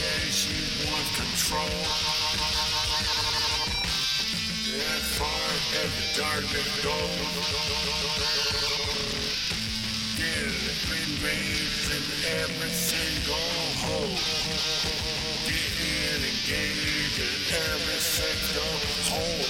carry, she wants control. As far as the darkness goes, get enraged in every single hole. Get in, engaged in every single hole.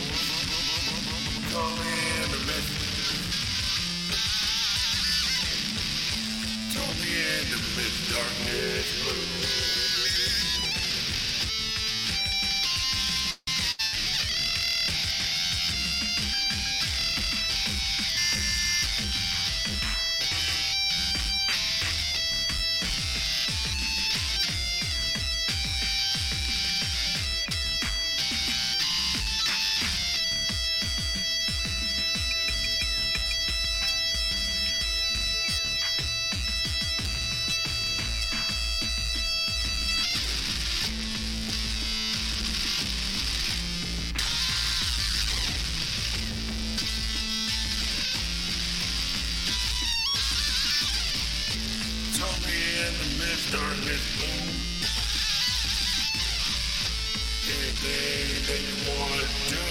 darkness blue. Darkness blue. Anything that you wanna do.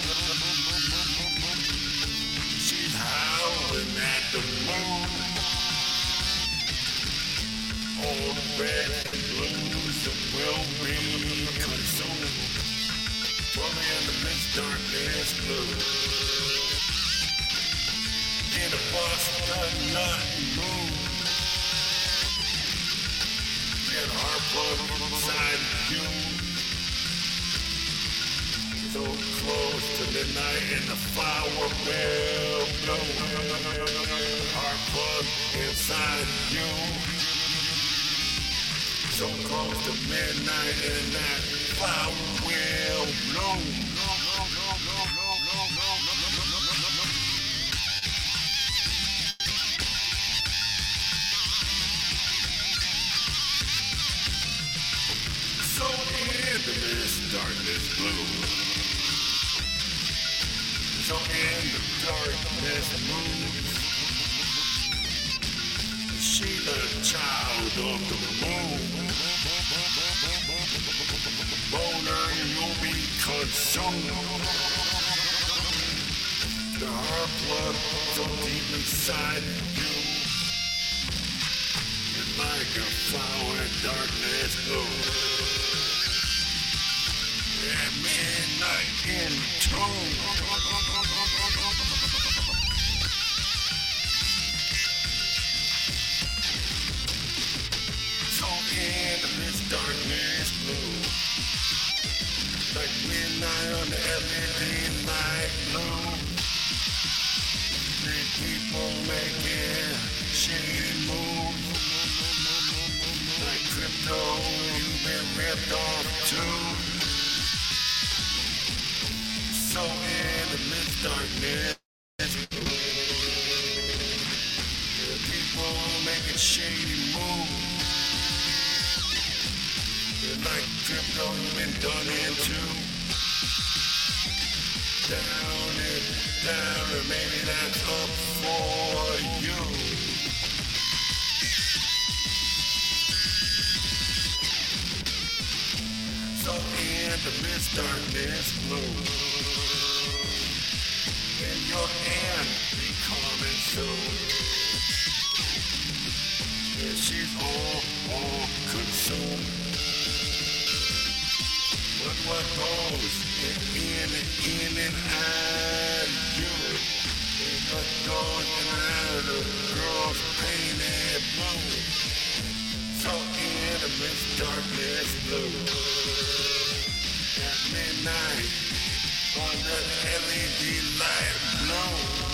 mid darkness blue. In a Boston nut moon. Get heart plug inside you. So close to midnight and the fire will blow. Heart plug inside you. So close to midnight and that fire will blow. This darkness blue. So in the darkness moves. She the child of the moon. Boner, you'll be consumed. The heart blood so deep inside you. You're like a flower in darkness glow. Midnight in tune. And she's all, all consumed. But what goes in, in, in and out of you? And what goes and out of girls painted blue? So in the midst darkness blue. At midnight on the LED light blue.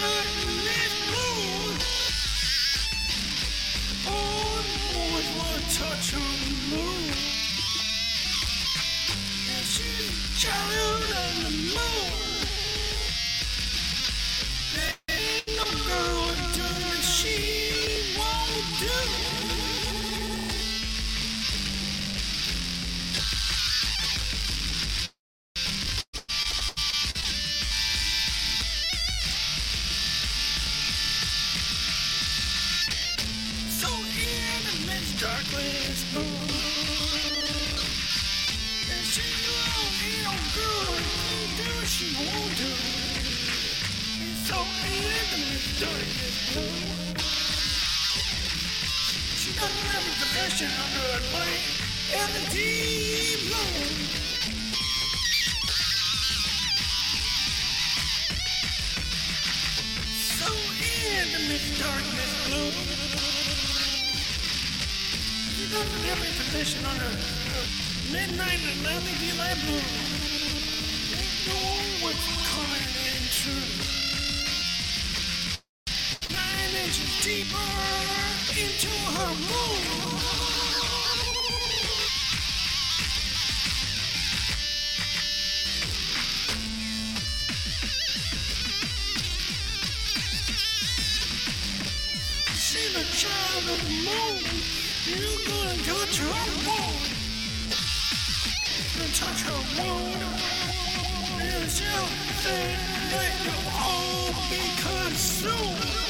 The midst she won't do. And so blue. She doesn't possession under her light and the deep blue. So in the midst darkness blue. She doesn't have position on her, her midnight and LED light blue. to her moon. She's a child of the moon. You're gonna touch her moon. You're touch her moon. It's everything that you all be consumed.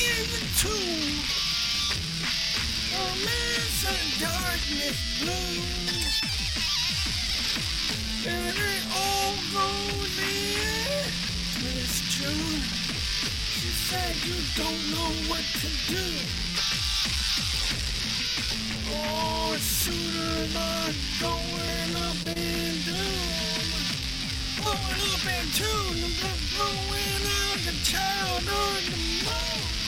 into a mass of darkness blue. And it all goes in. Miss June, she said you don't know what to do. Oh, going up in doom. Going up going up the town on the moon.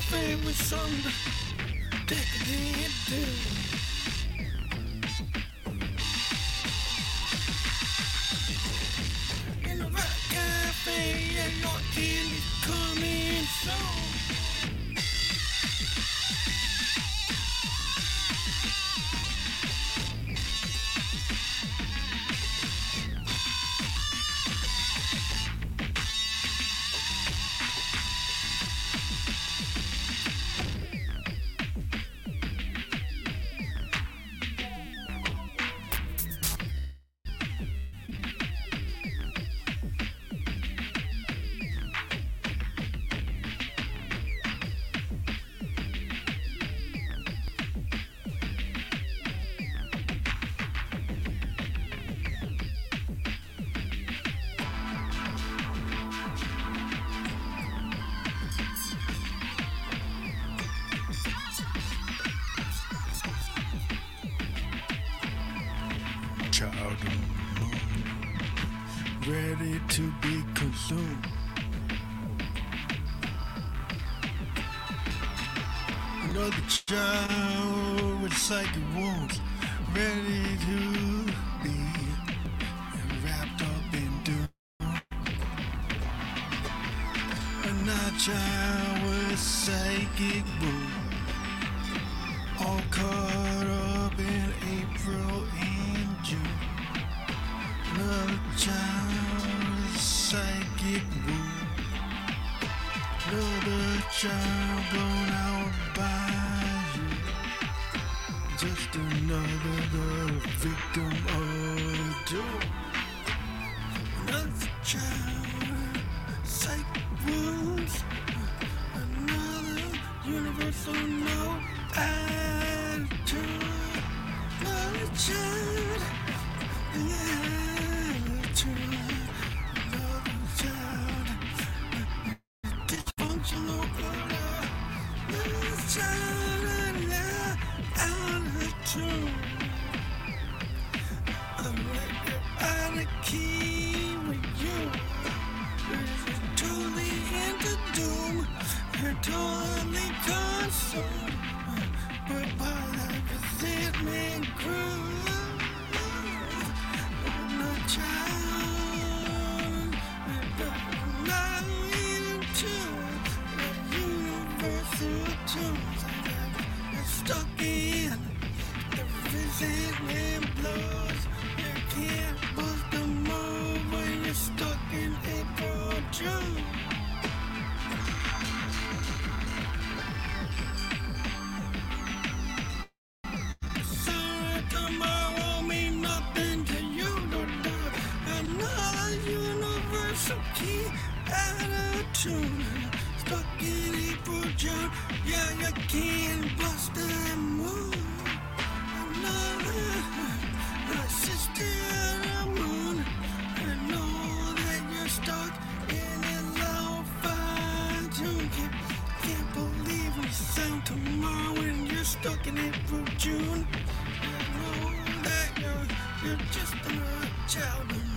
laughing with some dignity. to be consumed. Another child with psychic wounds, ready to be wrapped up in doom. Another child with psychic wounds. personal attitude. stuck in it from June. I know that you're, you're just another child.